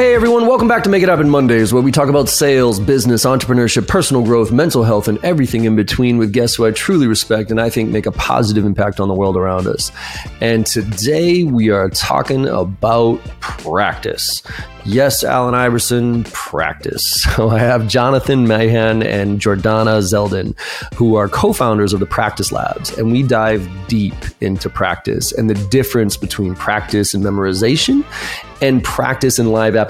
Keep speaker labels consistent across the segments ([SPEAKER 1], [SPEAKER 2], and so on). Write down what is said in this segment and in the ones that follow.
[SPEAKER 1] hey everyone, welcome back to Make It Happen Mondays, where we talk about sales, business, entrepreneurship, personal growth, mental health, and everything in between with guests who I truly respect and I think make a positive impact on the world around us. And today we are talking about practice. Yes, Allen Iverson, practice. So I have Jonathan Mahan and Jordana Zeldin, who are co founders of the Practice Labs. And we dive deep into practice and the difference between practice and memorization and practice and live application,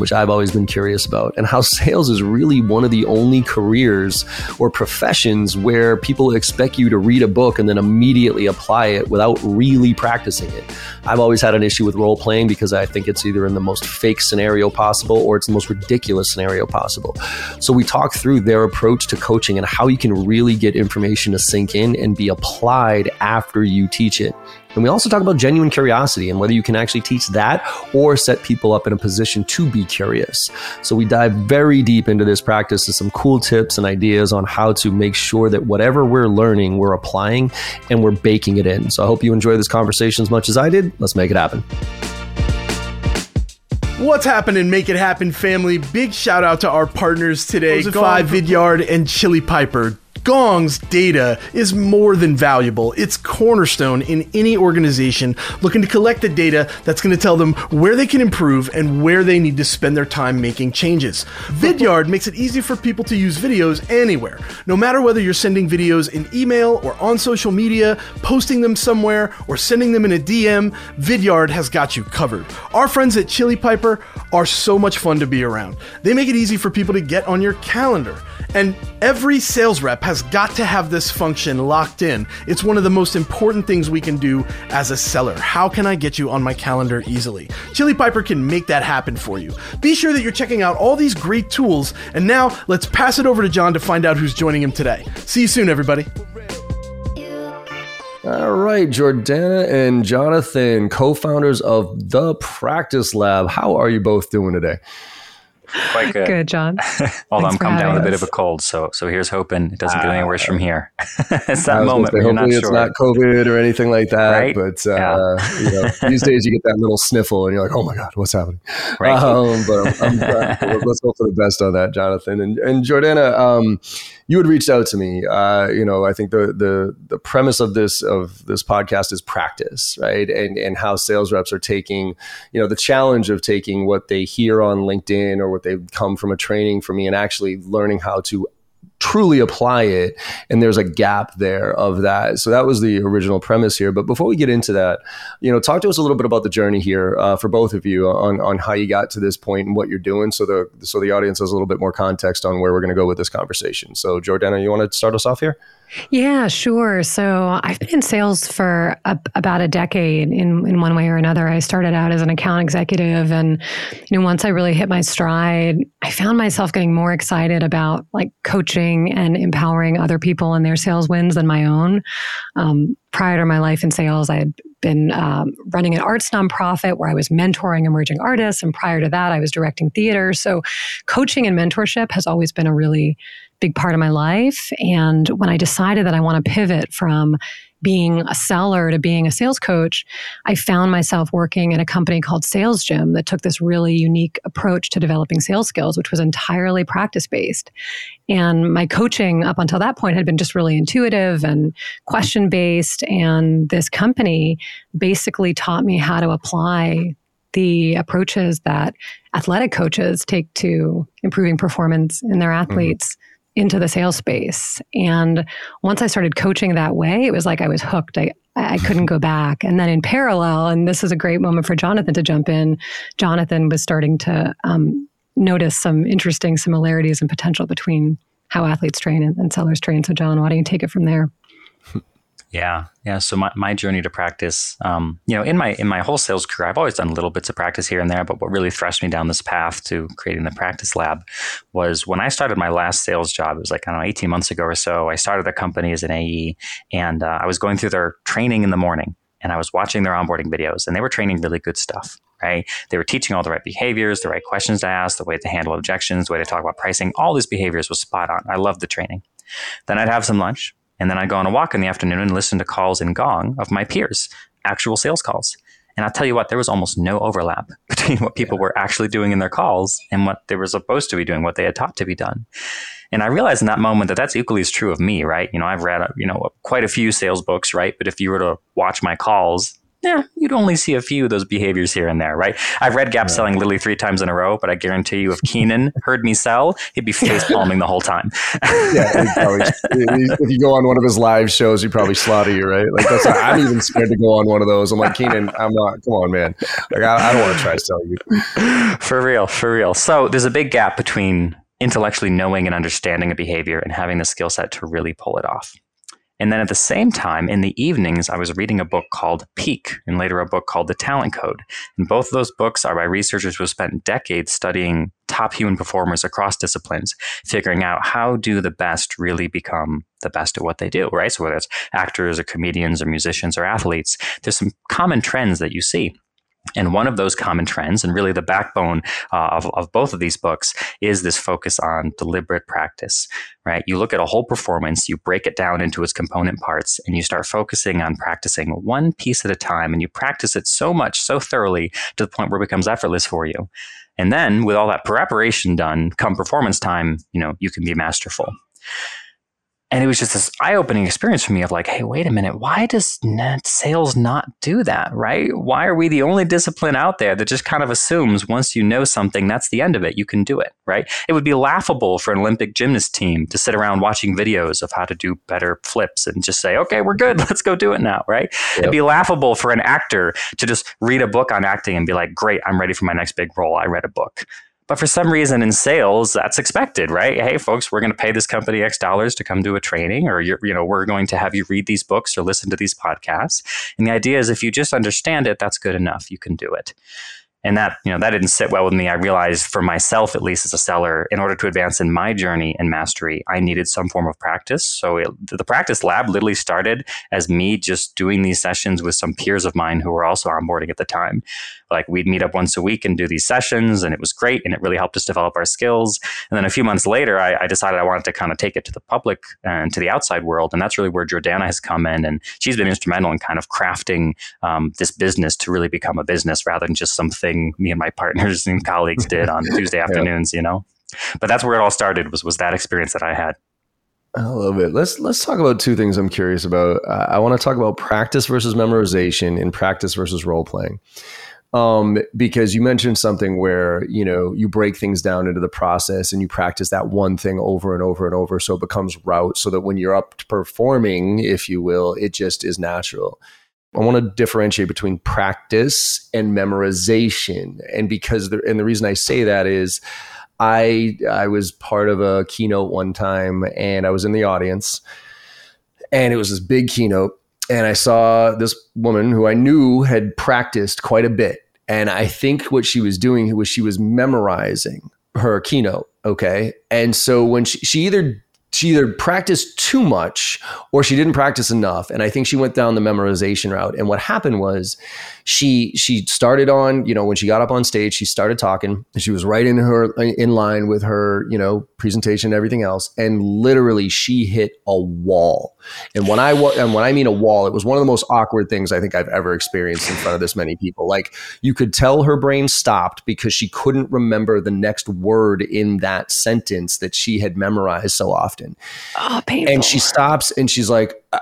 [SPEAKER 1] which I've always been curious about, and how sales is really one of the only careers or professions where people expect you to read a book and then immediately apply it without really practicing it. I've always had an issue with role playing because I think it's either in the most fake scenario possible or it's the most ridiculous scenario possible. So we talk through their approach to coaching and how you can really get information to sink in and be applied after you teach it. And we also talk about genuine curiosity and whether you can actually teach that or set people up in a position to be curious. So we dive very deep into this practice with some cool tips and ideas on how to make sure that whatever we're learning, we're applying and we're baking it in. So I hope you enjoy this conversation as much as I did. Let's make it happen.
[SPEAKER 2] What's happening, Make It Happen family? Big shout out to our partners today, Five Vidyard and Chili Piper. Gong's data is more than valuable. It's cornerstone in any organization looking to collect the data that's going to tell them where they can improve and where they need to spend their time making changes. Vidyard makes it easy for people to use videos anywhere, no matter whether you're sending videos in email or on social media, posting them somewhere, or sending them in a DM. Vidyard has got you covered. Our friends at Chili Piper are so much fun to be around. They make it easy for people to get on your calendar. And every sales rep has got to have this function locked in. It's one of the most important things we can do as a seller. How can I get you on my calendar easily? Chili Piper can make that happen for you. Be sure that you're checking out all these great tools. And now let's pass it over to John to find out who's joining him today. See you soon, everybody.
[SPEAKER 1] All right, Jordana and Jonathan, co founders of The Practice Lab. How are you both doing today?
[SPEAKER 3] Quite good.
[SPEAKER 4] Good, John.
[SPEAKER 3] Although I'm come down with a bit of a cold, so so here's hoping it doesn't get any worse from here. it's that moment.
[SPEAKER 1] Say, hopefully, it's
[SPEAKER 3] sure.
[SPEAKER 1] not COVID or anything like that.
[SPEAKER 3] Right?
[SPEAKER 1] But uh, yeah. you know, these days you get that little sniffle, and you're like, "Oh my god, what's happening?"
[SPEAKER 3] Right.
[SPEAKER 1] Um, but I'm, I'm let's hope for the best on that, Jonathan and and Jordana. Um, you had reached out to me. Uh, you know, I think the the the premise of this of this podcast is practice, right? And and how sales reps are taking, you know, the challenge of taking what they hear on LinkedIn or what they've come from a training for me and actually learning how to truly apply it and there's a gap there of that. So that was the original premise here. But before we get into that you know talk to us a little bit about the journey here uh, for both of you on, on how you got to this point and what you're doing so the so the audience has a little bit more context on where we're going to go with this conversation. So jordana you want to start us off here
[SPEAKER 4] yeah, sure. So I've been in sales for a, about a decade in, in one way or another. I started out as an account executive and you know once I really hit my stride, I found myself getting more excited about like coaching and empowering other people in their sales wins than my own. Um, prior to my life in sales, I had been um, running an arts nonprofit where I was mentoring emerging artists. And prior to that, I was directing theater. So coaching and mentorship has always been a really big part of my life. And when I decided that I want to pivot from being a seller to being a sales coach, I found myself working in a company called Sales Gym that took this really unique approach to developing sales skills, which was entirely practice based. And my coaching up until that point had been just really intuitive and question based. And this company basically taught me how to apply the approaches that athletic coaches take to improving performance in their mm-hmm. athletes. Mm-hmm into the sales space. And once I started coaching that way, it was like I was hooked. I, I couldn't go back. And then in parallel, and this is a great moment for Jonathan to jump in, Jonathan was starting to um, notice some interesting similarities and potential between how athletes train and, and sellers train. So, John, why don't you take it from there?
[SPEAKER 3] Yeah, yeah. So my, my journey to practice, um, you know, in my in my whole sales career, I've always done little bits of practice here and there. But what really thrust me down this path to creating the practice lab was when I started my last sales job. It was like I don't know, eighteen months ago or so. I started a company as an AE, and uh, I was going through their training in the morning, and I was watching their onboarding videos, and they were training really good stuff. Right? They were teaching all the right behaviors, the right questions to ask, the way to handle objections, the way to talk about pricing. All these behaviors was spot on. I loved the training. Then I'd have some lunch and then I'd go on a walk in the afternoon and listen to calls in Gong of my peers, actual sales calls. And I'll tell you what, there was almost no overlap between what people were actually doing in their calls and what they were supposed to be doing, what they had taught to be done. And I realized in that moment that that's equally as true of me, right? You know, I've read, you know, quite a few sales books, right? But if you were to watch my calls, yeah, you'd only see a few of those behaviors here and there, right? I've read Gap yeah. selling literally three times in a row, but I guarantee you, if Keenan heard me sell, he'd be face palming the whole time.
[SPEAKER 1] yeah, probably, if you go on one of his live shows, he'd probably slaughter you, right? Like that's. I'm even scared to go on one of those. I'm like Keenan, I'm not. Come on, man. Like I, I don't want to try to sell you.
[SPEAKER 3] For real, for real. So there's a big gap between intellectually knowing and understanding a behavior and having the skill set to really pull it off. And then at the same time, in the evenings, I was reading a book called Peak and later a book called The Talent Code. And both of those books are by researchers who have spent decades studying top human performers across disciplines, figuring out how do the best really become the best at what they do, right? So whether it's actors or comedians or musicians or athletes, there's some common trends that you see. And one of those common trends, and really the backbone uh, of, of both of these books, is this focus on deliberate practice, right? You look at a whole performance, you break it down into its component parts, and you start focusing on practicing one piece at a time. And you practice it so much, so thoroughly to the point where it becomes effortless for you. And then, with all that preparation done, come performance time, you know, you can be masterful and it was just this eye-opening experience for me of like hey wait a minute why does net sales not do that right? Why are we the only discipline out there that just kind of assumes once you know something that's the end of it you can do it right? It would be laughable for an olympic gymnast team to sit around watching videos of how to do better flips and just say okay we're good let's go do it now right? Yep. it'd be laughable for an actor to just read a book on acting and be like great i'm ready for my next big role i read a book but for some reason in sales, that's expected, right? Hey, folks, we're going to pay this company X dollars to come do a training, or you know, we're going to have you read these books or listen to these podcasts. And the idea is if you just understand it, that's good enough. You can do it and that you know that didn't sit well with me. I realized for myself at least as a seller in order to advance in my journey and mastery i needed some form of practice. So it, the practice lab literally started as me just doing these sessions with some peers of mine who were also onboarding at the time. Like we'd meet up once a week and do these sessions and it was great and it really helped us develop our skills. And then a few months later i, I decided i wanted to kind of take it to the public and to the outside world and that's really where jordana has come in and she's been instrumental in kind of crafting um, this business to really become a business rather than just something thing me and my partners and colleagues did on Tuesday afternoons, yeah. you know. But that's where it all started was was that experience that I had.
[SPEAKER 1] I love it. Let's let's talk about two things I'm curious about. Uh, I want to talk about practice versus memorization and practice versus role playing. Um, because you mentioned something where you know you break things down into the process and you practice that one thing over and over and over, so it becomes route. So that when you're up to performing, if you will, it just is natural. I want to differentiate between practice and memorization. And because the, and the reason I say that is I I was part of a keynote one time and I was in the audience and it was this big keynote and I saw this woman who I knew had practiced quite a bit and I think what she was doing was she was memorizing her keynote okay and so when she, she either she either practiced too much or she didn't practice enough. And i think she went down the memorization route. And what happened was she she started on you know when she got up on stage she started talking she was right in her in line with her you know presentation and everything else. And literally she hit a wall. And when i and when i mean a wall it was one of the most awkward things i think i've ever experienced in front of this many people. Like you could tell her brain stopped because she couldn't remember the next word in that sentence that she had memorized so often
[SPEAKER 4] oh painful.
[SPEAKER 1] and she stops and she's like uh,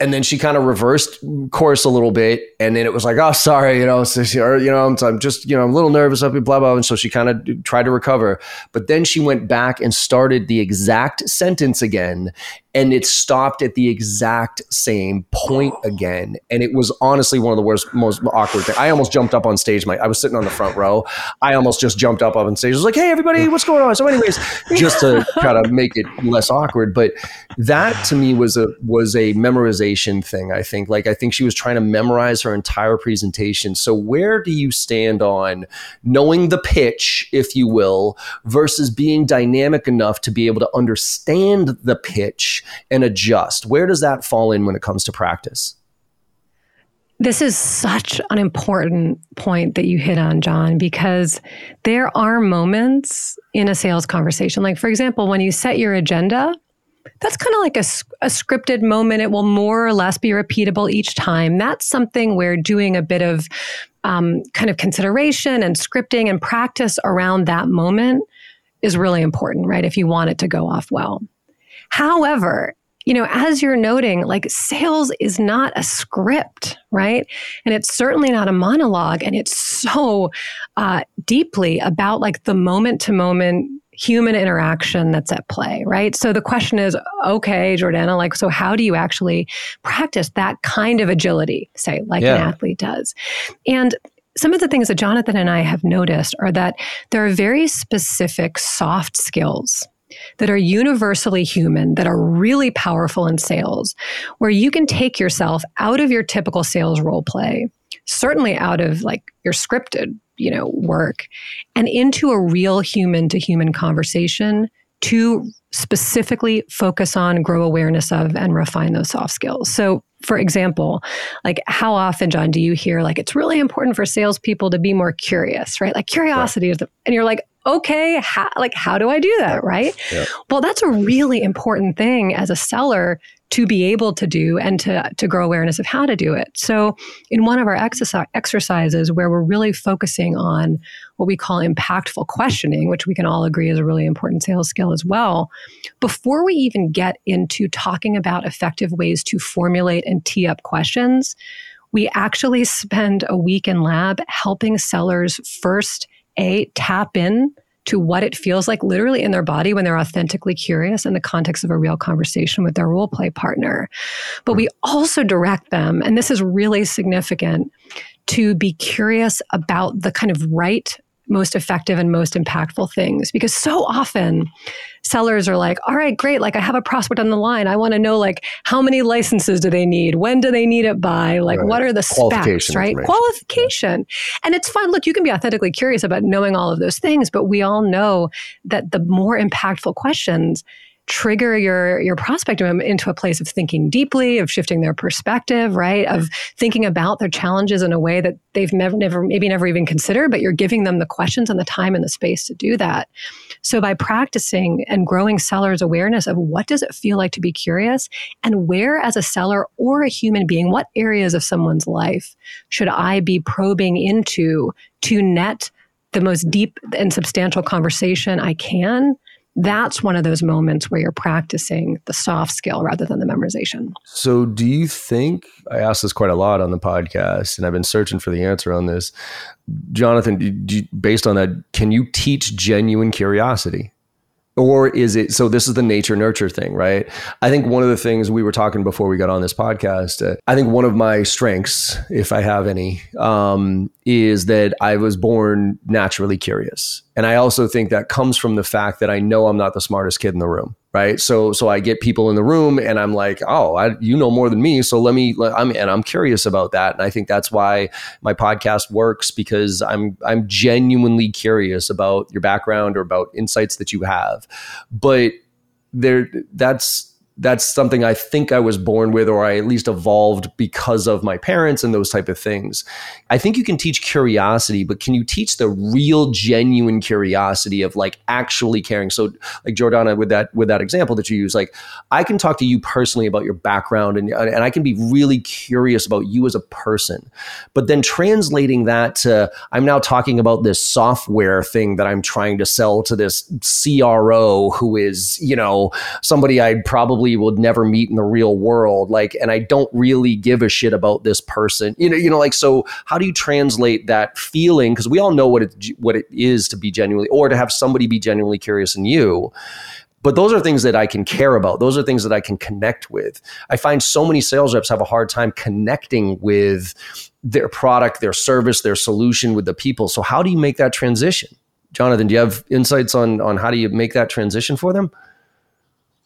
[SPEAKER 1] and then she kind of reversed course a little bit. And then it was like oh sorry you know so she, or, you know I'm, I'm, just you know i'm a little nervous up blah blah. And so she kind of tried to recover. But then she went back and started the exact sentence again and it stopped at the exact same point again. And it was honestly one of the worst, most awkward things. I almost jumped up on stage. My, I was sitting on the front row. I almost just jumped up on stage. I was like, "Hey, everybody, what's going on?" So, anyways, just to kind of make it less awkward. But that to me was a was a memorization thing. I think, like, I think she was trying to memorize her entire presentation. So, where do you stand on knowing the pitch, if you will, versus being dynamic enough to be able to understand the pitch? And adjust? Where does that fall in when it comes to practice?
[SPEAKER 4] This is such an important point that you hit on, John, because there are moments in a sales conversation. Like, for example, when you set your agenda, that's kind of like a, a scripted moment. It will more or less be repeatable each time. That's something where doing a bit of um, kind of consideration and scripting and practice around that moment is really important, right? If you want it to go off well. However, you know, as you're noting, like sales is not a script, right? And it's certainly not a monologue. And it's so uh, deeply about like the moment to moment human interaction that's at play, right? So the question is, okay, Jordana, like, so how do you actually practice that kind of agility, say, like yeah. an athlete does? And some of the things that Jonathan and I have noticed are that there are very specific soft skills that are universally human, that are really powerful in sales, where you can take yourself out of your typical sales role play, certainly out of like your scripted you know work and into a real human to human conversation to specifically focus on grow awareness of and refine those soft skills so for example like how often john do you hear like it's really important for salespeople to be more curious right like curiosity right. is the, and you're like okay how, like how do i do that right yeah. well that's a really important thing as a seller to be able to do and to, to grow awareness of how to do it. So, in one of our exercise, exercises where we're really focusing on what we call impactful questioning, which we can all agree is a really important sales skill as well, before we even get into talking about effective ways to formulate and tee up questions, we actually spend a week in lab helping sellers first a tap in to what it feels like literally in their body when they're authentically curious in the context of a real conversation with their role play partner. But we also direct them, and this is really significant, to be curious about the kind of right most effective and most impactful things. Because so often sellers are like all right great like i have a prospect on the line. I want to know like how many licenses do they need? When do they need it by? Like right. what are the specs right? qualification. And it's fun look you can be authentically curious about knowing all of those things but we all know that the more impactful questions trigger your your prospect into a place of thinking deeply, of shifting their perspective, right? Of thinking about their challenges in a way that they've never, never, maybe never even considered, but you're giving them the questions and the time and the space to do that. So by practicing and growing sellers' awareness of what does it feel like to be curious and where as a seller or a human being, what areas of someone's life should I be probing into to net the most deep and substantial conversation I can that's one of those moments where you're practicing the soft skill rather than the memorization.
[SPEAKER 1] So, do you think I ask this quite a lot on the podcast, and I've been searching for the answer on this, Jonathan? You, based on that, can you teach genuine curiosity? Or is it so this is the nature nurture thing right? I think one of the things we were talking before we got on this podcast uh, i think one of my strengths if i have any um, is that i was born naturally curious. And i also think that comes from the fact that i know i'm not the smartest kid in the room right? So so i get people in the room and i'm like oh I, you know more than me so let me i'm and i'm curious about that. And i think that's why my podcast works because i'm i'm genuinely curious about your background or about insights that you have. But there that's that's something I think I was born with, or I at least evolved because of my parents and those type of things. I think you can teach curiosity, but can you teach the real, genuine curiosity of like actually caring? So, like Jordana, with that with that example that you use, like I can talk to you personally about your background, and and I can be really curious about you as a person, but then translating that to I'm now talking about this software thing that I'm trying to sell to this CRO who is you know somebody I'd probably would never meet in the real world like and i don't really give a shit about this person you know you know like so how do you translate that feeling because we all know what it what it is to be genuinely or to have somebody be genuinely curious in you but those are things that I can care about. Those are things that I can connect with. I find so many sales reps have a hard time connecting with their product, their service, their solution with the people. So how do you make that transition? Jonathan, do you have insights on on how do you make that transition for them?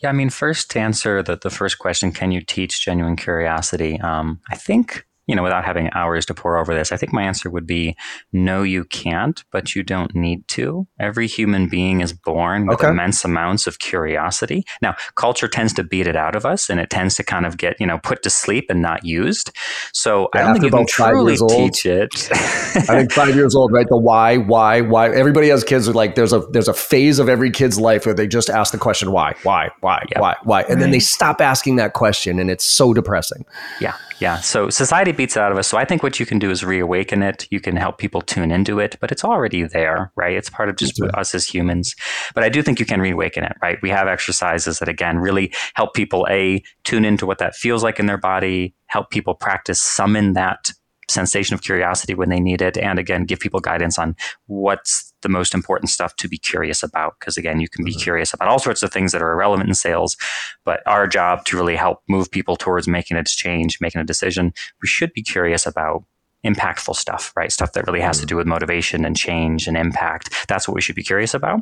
[SPEAKER 3] Yeah, I mean, first to answer the, the first question, can you teach genuine curiosity? Um, I think you know, without having hours to pore over this, I think my answer would be no, you can't, but you don't need to. Every human being is born with okay. immense amounts of curiosity. Now, culture tends to beat it out of us and it tends to kind of get, you know, put to sleep and not used. So yeah, I don't think you can truly teach it.
[SPEAKER 1] I think five years old, right? The why, why, why. Everybody has kids are like, there's a there's a phase of every kid's life where they just ask the question why, why, why, yep. why, why. And right. then they stop asking that question and it's so depressing.
[SPEAKER 3] Yeah. Yeah. So society beats it out of us. So I think what you can do is reawaken it. You can help people tune into it, but it's already there, right? It's part of just us as humans. But I do think you can reawaken it, right? We have exercises that again really help people a tune into what that feels like in their body, help people practice summon that sensation of curiosity when they need it, and again give people guidance on what's the most important stuff to be curious about. Because again, you can be mm-hmm. curious about all sorts of things that are irrelevant in sales, but our job to really help move people towards making a change, making a decision, we should be curious about impactful stuff, right? Stuff that really has to mm. do with motivation and change and impact. That's what we should be curious about.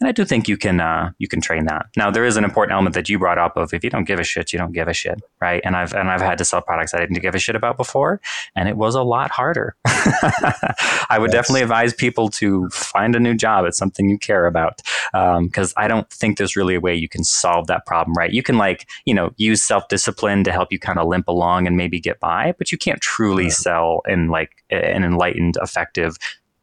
[SPEAKER 3] And I do think you can uh, you can train that. Now there is an important element that you brought up of if you don't give a shit, you don't give a shit, right? And I've and I've had to sell products I didn't give a shit about before, and it was a lot harder. I would yes. definitely advise people to find a new job. It's something you care about because um, I don't think there's really a way you can solve that problem, right? You can like you know use self discipline to help you kind of limp along and maybe get by, but you can't truly right. sell in like an enlightened, effective,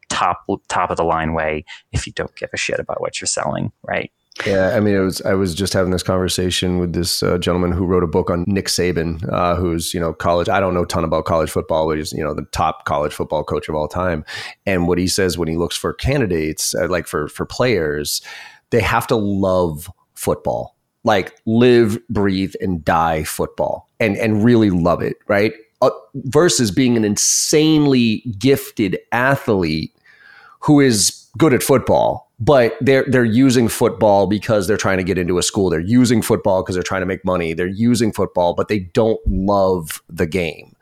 [SPEAKER 3] top top of the line way if you don't give a shit about what you're selling, right?
[SPEAKER 1] Yeah, I mean, it was. I was just having this conversation with this uh, gentleman who wrote a book on Nick Saban, uh, who's you know college. I don't know a ton about college football, but he's you know the top college football coach of all time. And what he says when he looks for candidates, uh, like for for players, they have to love football, like live, breathe, and die football, and and really love it, right? Uh, versus being an insanely gifted athlete who is good at football but they're they're using football because they're trying to get into a school. They're using football because they're trying to make money. They're using football but they don't love the game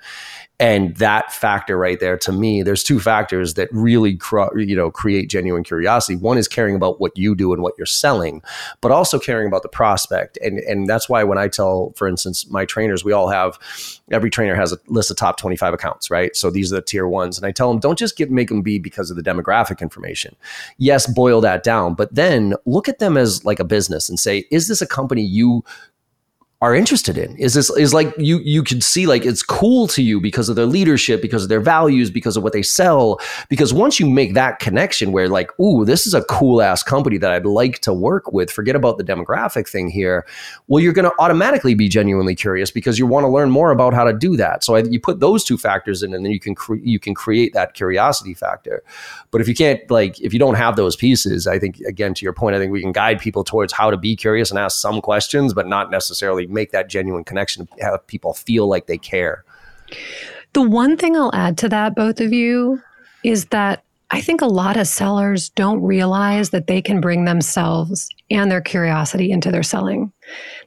[SPEAKER 1] and that factor right there to me there's two factors that really you know create genuine curiosity. One is caring about what you do and what you're selling but also caring about the prospect. And and that's why when i tell for instance my trainers we all have every trainer has a list of top 25 accounts right? So these are the tier ones. And i tell them don't just get make them be because of the demographic information. Yes boil that down but then look at them as like a business and say is this a company you are interested in is this is like you you can see like it's cool to you because of their leadership because of their values because of what they sell. Because once you make that connection where like ooh this is a cool ass company that I'd like to work with forget about the demographic thing here well you're going to automatically be genuinely curious because you want to learn more about how to do that. So I, you put those two factors in and then you can cre- you can create that curiosity factor. But if you can't like if you don't have those pieces I think again to your point I think we can guide people towards how to be curious and ask some questions but not necessarily make that genuine connection, have people feel like they care.
[SPEAKER 4] The one thing I'll add to that, both of you, is that I think a lot of sellers don't realize that they can bring themselves and their curiosity into their selling.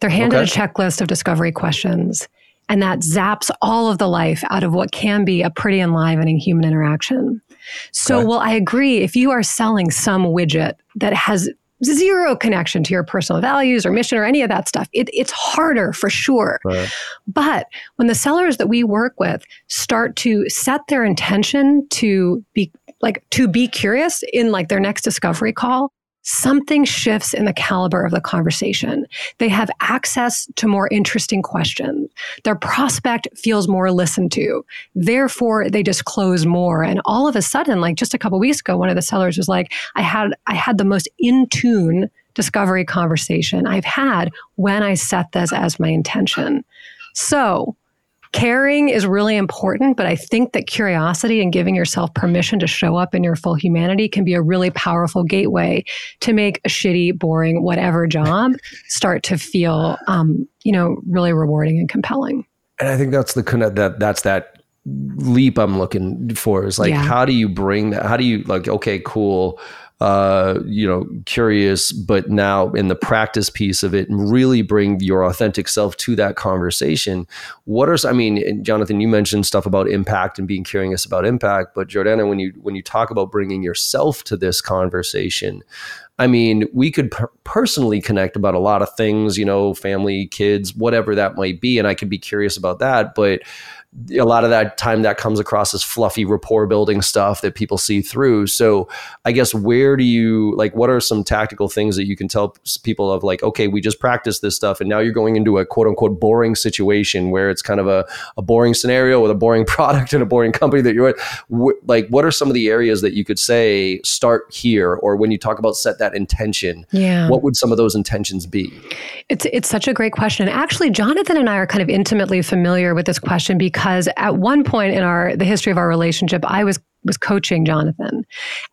[SPEAKER 4] They're handed okay. a checklist of discovery questions, and that zaps all of the life out of what can be a pretty enlivening human interaction. So, okay. well, I agree. If you are selling some widget that has zero connection to your personal values or mission or any of that stuff. It, it's harder for sure. Right. But when the sellers that we work with start to set their intention to be like to be curious in like their next discovery call, something shifts in the caliber of the conversation. They have access to more interesting questions. Their prospect feels more listened to. Therefore, they disclose more. And all of a sudden, like just a couple weeks ago, one of the sellers was like, I had I had the most in tune discovery conversation I've had when I set this as my intention. So caring is really important, but I think that curiosity and giving yourself permission to show up in your full humanity can be a really powerful gateway to make a shitty, boring, whatever job start to feel, um, you know, really rewarding and compelling.
[SPEAKER 1] And I think that's the kind of that that's that leap I'm looking for is like, yeah. how do you bring that? How do you like, okay, cool uh, you know, curious, but now in the practice piece of it, really bring your authentic self to that conversation. What are I mean, Jonathan, you mentioned stuff about impact and being curious about impact, but Jordana, when you when you talk about bringing yourself to this conversation, I mean, we could per- personally connect about a lot of things, you know, family, kids, whatever that might be, and I could be curious about that, but a lot of that time that comes across as fluffy rapport building stuff that people see through. So I guess where do you like what are some tactical things that you can tell people of like, okay, we just practiced this stuff and now you're going into a quote unquote boring situation where it's kind of a, a boring scenario with a boring product and a boring company that you're at. like what are some of the areas that you could say start here or when you talk about set that intention, yeah. what would some of those intentions be?
[SPEAKER 4] It's it's such a great question. And actually, Jonathan and I are kind of intimately familiar with this question because because at one point in our the history of our relationship, I was was coaching Jonathan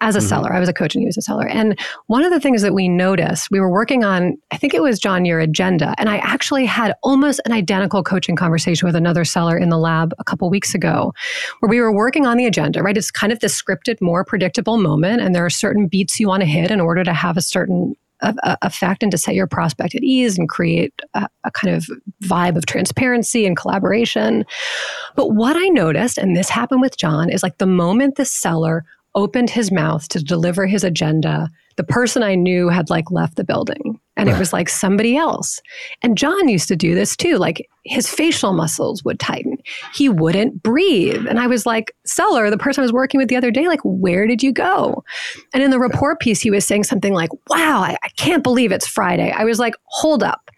[SPEAKER 4] as a mm-hmm. seller. I was a coach and he was a seller. And one of the things that we noticed, we were working on, I think it was John, your agenda. And I actually had almost an identical coaching conversation with another seller in the lab a couple weeks ago, where we were working on the agenda, right? It's kind of the scripted, more predictable moment. And there are certain beats you want to hit in order to have a certain effect and to set your prospect at ease and create a, a, kind of vibe of transparency and collaboration. But what I noticed, and this happened with John, is like the moment the seller opened his mouth to deliver his agenda, the person I knew had like left the building and it was like somebody else. And John used to do this too. Like his facial muscles would tighten. He wouldn't breathe. And I was like, Seller, the person I was working with the other day, like, where did you go? And in the rapport piece, he was saying something like, wow, I, I can't believe it's Friday. I was like, hold up.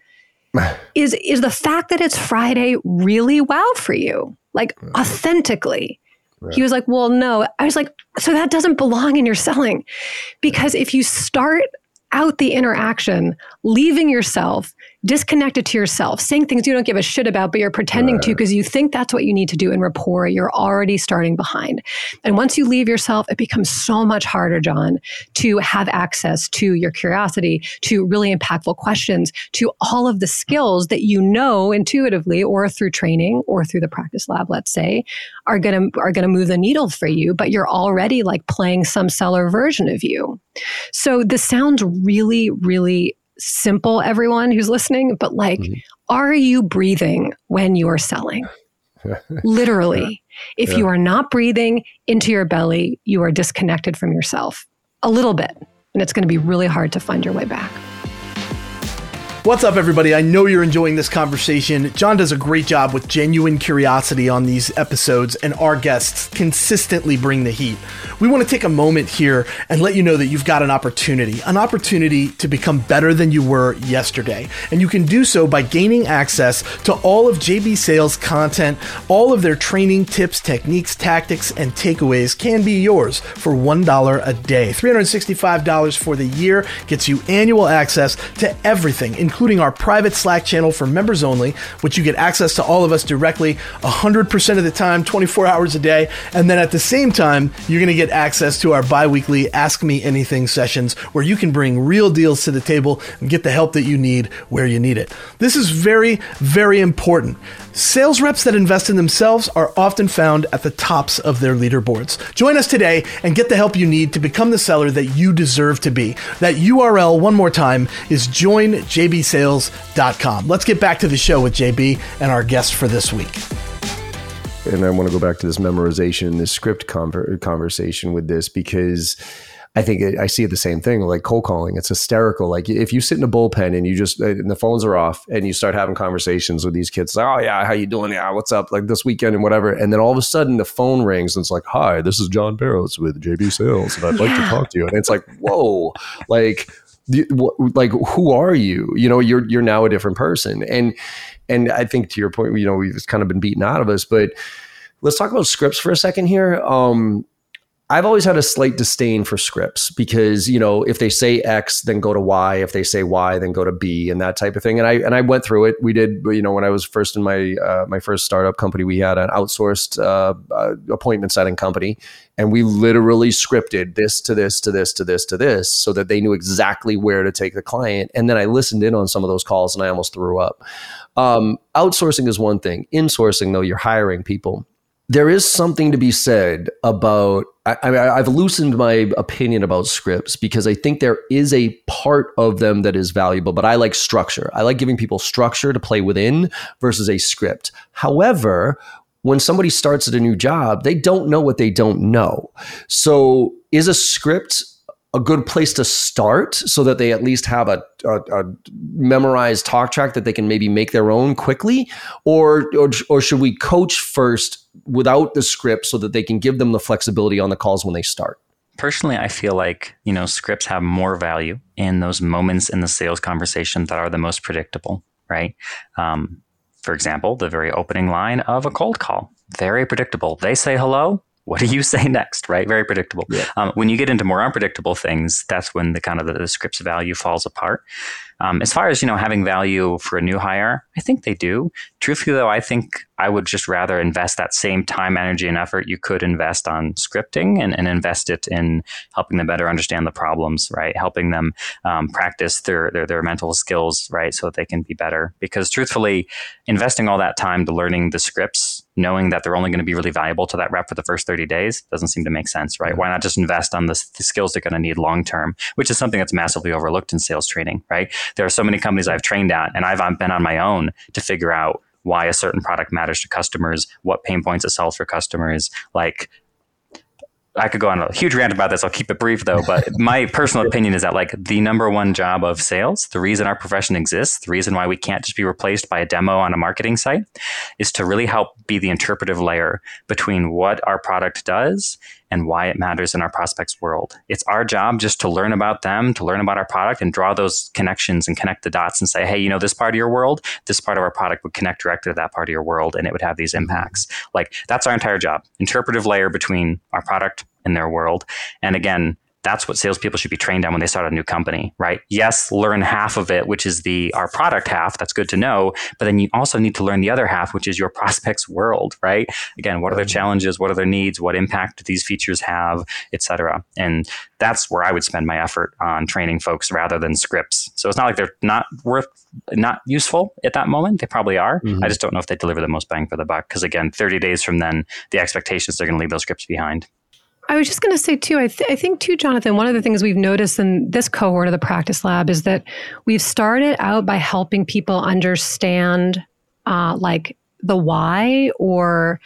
[SPEAKER 4] is is the fact that it's Friday really wow for you? Like authentically. Right. He was like, Well, no. I was like, So that doesn't belong in your selling. Because if you start out the interaction, leaving yourself disconnected to yourself, saying things you don't give a shit about, but you're pretending right. to because you think that's what you need to do in rapport. You're already starting behind. And once you leave yourself, it becomes so much harder, John, to have access to your curiosity, to really impactful questions, to all of the skills that you know intuitively or through training or through the practice lab, let's say, are gonna are gonna move the needle for you, but you're already like playing some seller version of you. So this sounds really, really simple, everyone who's listening, but like, mm-hmm. are you breathing when you're selling? Literally. If yeah. you are not breathing into your belly, you are disconnected from yourself a little bit. And it's going to be really hard to find your way back.
[SPEAKER 2] What's up, everybody? I know you're enjoying this conversation. John does a great job with genuine curiosity on these episodes, and our guests consistently bring the heat. We want to take a moment here and let you know that you've got an opportunity, an opportunity to become better than you were yesterday. And you can do so by gaining access to all of JB Sales content, all of their training tips, techniques, tactics, and takeaways can be yours for $1 a day. $365 for the year gets you annual access to everything, including our private Slack channel for members only, which you get access to all of us directly 100% of the time, 24 hours a day. And then at the same time, you're going to get access to our bi weekly Ask Me Anything sessions where you can bring real deals to the table and get the help that you need where you need it. This is very, very important. Sales reps that invest in themselves are often found at the tops of their leaderboards. Join us today and get the help you need to become the seller that you deserve to be. That URL, one more time, is joinjbsales.com. Let's get back to the show with JB and our guest for this week.
[SPEAKER 1] And I want to go back to this memorization, this script conversation with this because I think it, I see the same thing, like cold calling. It's hysterical. Like if you sit in a bullpen and you just uh, and the phones are off and you start having conversations with these kids, like, oh yeah, how you doing? Yeah, what's up? Like this weekend and whatever. And then all of a sudden the phone rings and it's like, hi, this is John Barrows with JB Sales, and I'd like to talk to you. And it's like, whoa, like like who are you you know you're you're now a different person and and i think to your point you know we've kind of been beaten out of us but let's talk about scripts for a second here um I've always had a slight disdain for scripts because you know if they say X, then go to Y. If they say Y, then go to B, and that type of thing. And I and I went through it. We did, you know, when I was first in my uh, my first startup company, we had an outsourced uh, uh, appointment setting company, and we literally scripted this to this to this to this to this, so that they knew exactly where to take the client. And then I listened in on some of those calls, and I almost threw up. Um, outsourcing is one thing. Insourcing, though, you're hiring people there is something to be said about I, I, have loosened my opinion about scripts because I think there is a part of them that is valuable, but I like structure. I like giving people structure to play within versus a script. However, when somebody starts at a new job, they don't know what they don't know. So, is a script a good place to start so that they at least have a, a, a, memorized talk track that they can maybe make their own quickly? Or, or or should we coach first without the script so that they can give them the flexibility on the calls when they start?
[SPEAKER 3] Personally i feel like you know scripts have more value in those moments in the sales conversation that are the most predictable right? Um, for example the very opening line of a cold call very predictable. They say hello what do you say next right very predictable yeah. um, when you get into more unpredictable things that's when the kind of the, the script's value falls apart um, as far as you know, having value for a new hire, I think they do. Truthfully, though, I think I would just rather invest that same time, energy, and effort you could invest on scripting and, and invest it in helping them better understand the problems, right? Helping them um, practice their, their their mental skills, right, so that they can be better. Because truthfully, investing all that time to learning the scripts knowing that they're only going to be really valuable to that rep for the first 30 days doesn't seem to make sense, right? Why not just invest on the, the skills they're going to need long term, which is something that's massively overlooked in sales training, right? There are so many companies I've trained at, and I've been on my own to figure out why a certain product matters to customers, what pain points it solves for customers, like I could go on a huge rant about this. I'll keep it brief though. But my personal opinion is that like the number one job of sales, the reason our profession exists, the reason why we can't just be replaced by a demo on a marketing site, is to really help be the interpretive layer between what our product does and why it matters in our prospects world. It's our job just to learn about them, to learn about our product and draw those connections and connect the dots and say, hey, you know, this part of your world, this part of our product would connect directly to that part of your world and it would have these impacts. Like that's our entire job. Interpretive layer between our product and their world. And again, that's what salespeople should be trained on when they start a new company, right? Yes, learn half of it, which is the our product half. That's good to know. But then you also need to learn the other half, which is your prospects world, right? Again, what are their challenges? What are their needs? What impact do these features have, et cetera? And that's where I would spend my effort on training folks rather than scripts. So it's not like they're not worth, not useful at that moment. They probably are. Mm-hmm. I just don't know if they deliver the most bang for the buck. Because again, 30 days from then, the expectations they're going to leave those scripts behind.
[SPEAKER 4] I was just going to say too. I, th- I, think too, Jonathan. One of the things we've noticed in this cohort of the practice lab is that we've started out by helping people understand, uh, like the why or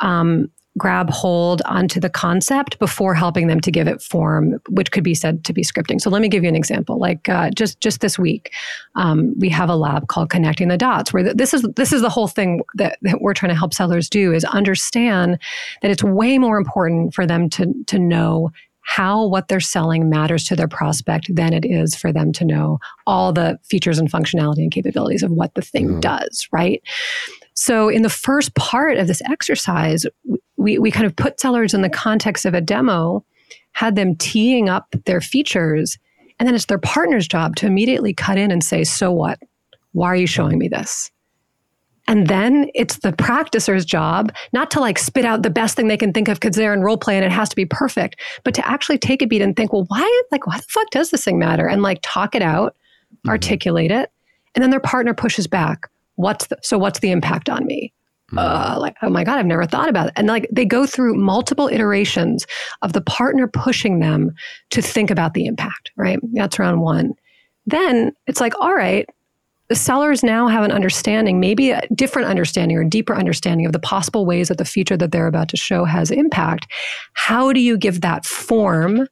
[SPEAKER 4] um, grab hold onto the concept before helping them to give it form, which could be said to be scripting. So let me give you an example. Like uh, just just this week, um, we have a lab called Connecting the Dots, where th- this is this is the whole thing that, that we're trying to help sellers do is understand that it's way more important for them to to know how what they're selling matters to their prospect than it is for them to know all the features and functionality and capabilities of what the thing mm. does, right? So, in the first part of this exercise, we, we kind of put sellers in the context of a demo, had them teeing up their features, and then it's their partner's job to immediately cut in and say, So what? Why are you showing me this? And then it's the practicer's job not to like spit out the best thing they can think of because they're in role play and it has to be perfect, but to actually take a beat and think, well, why, like, why the fuck does this thing matter? And like talk it out, mm-hmm. articulate it. And then their partner pushes back. What's the, so what's the impact on me? uh, like, oh my God, I've never thought about it. And like they go through multiple iterations of the partner pushing them to think about the impact, right? That's round one. Then it's like, all right, the sellers now have an understanding, maybe a different understanding or deeper understanding of the possible ways that the feature that they're about to show has impact. How do you give that form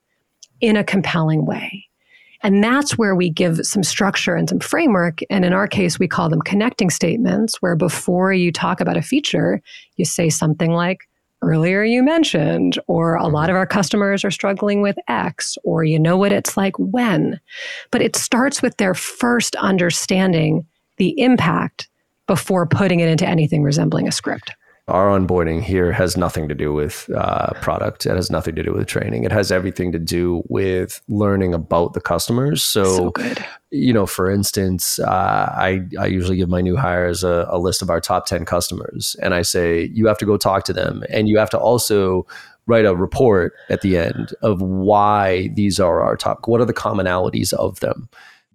[SPEAKER 4] in a compelling way? And that's where we give some structure and some framework. And in our case, we call them connecting statements, where before you talk about a feature, you say something like, earlier you mentioned, or a mm-hmm. lot of our customers are struggling with X, or you know what it's like when. But it starts with their first understanding the impact before putting it into anything resembling a script
[SPEAKER 1] our onboarding here has nothing to do with uh, product. It has nothing to do with training. It has everything to do with learning about the customers. So, so you know, for instance, uh, I I usually give my new hires a, a list of our top ten customers, and I say you have to go talk to them, and you have to also write a report at the end of why these are our top. What are the commonalities of them?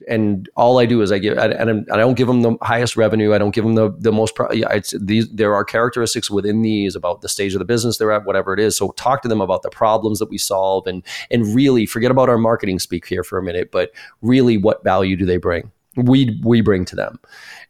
[SPEAKER 1] And all I do is I give, and I don't give them the highest revenue. I don't give them the the most. It's these. There are characteristics within these about the stage of the business they're at, whatever it is. So talk to them about the problems that we solve, and and really forget about our marketing speak here for a minute, but really, what value do they bring? We we bring to them,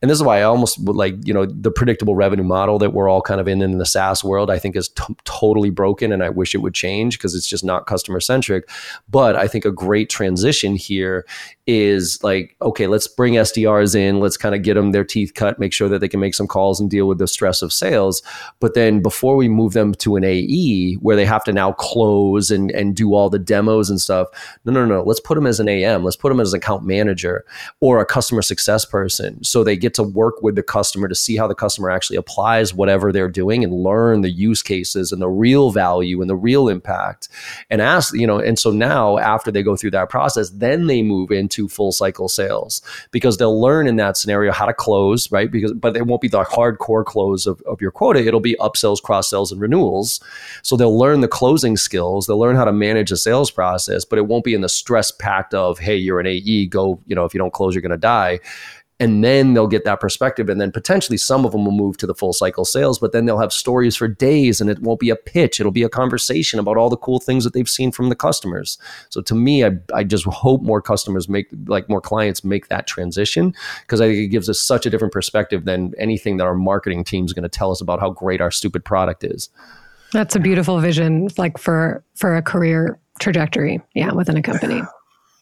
[SPEAKER 1] and this is why I almost like you know the predictable revenue model that we're all kind of in in the SaaS world. I think is t- totally broken, and I wish it would change because it's just not customer centric. But I think a great transition here is like, okay, let's bring SDRs in, let's kind of get them their teeth cut, make sure that they can make some calls and deal with the stress of sales. But then before we move them to an AE where they have to now close and, and do all the demos and stuff, no, no, no, let's put them as an AM, let's put them as an account manager or a customer success person. So they get to work with the customer to see how the customer actually applies whatever they're doing and learn the use cases and the real value and the real impact. And ask, you know, and so now after they go through that process, then they move into full cycle sales because they'll learn in that scenario how to close, right? Because but it won't be the hardcore close of, of your quota. It'll be upsells, cross sells, and renewals. So they'll learn the closing skills, they'll learn how to manage a sales process, but it won't be in the stress packed of, hey, you're an AE, go, you know, if you don't close, you're gonna die and then they'll get that perspective and then potentially some of them will move to the full cycle sales but then they'll have stories for days and it won't be a pitch. It'll be a conversation about all the cool things that they've seen from the customers. So to me i, I just hope more customers make like more clients make that transition because i think it gives us such a different perspective than anything that our marketing team is going to tell us about how great our stupid product is.
[SPEAKER 4] That's a beautiful vision like for for a career trajectory yeah within a company.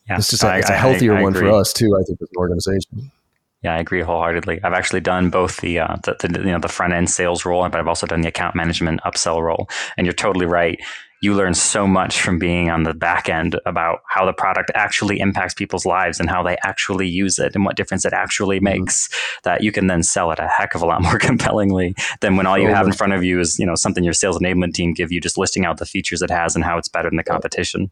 [SPEAKER 1] Yeah, it's just a, it's a healthier I, I one for us too. I think as an organization.
[SPEAKER 3] Yeah, I agree wholeheartedly. I've actually done both the, uh, the, the, you know the front end sales role, but I've also done the account management upsell role. And you're totally right. You learn so much from being on the back end about how the product actually impacts people's lives and how they actually use it and what difference it actually mm-hmm. makes. Mm-hmm. That you can then sell it a heck of a lot more compellingly than when all you have in front of you is you know something your sales enablement team give you, just listing out the features it has and how it's better than the competition.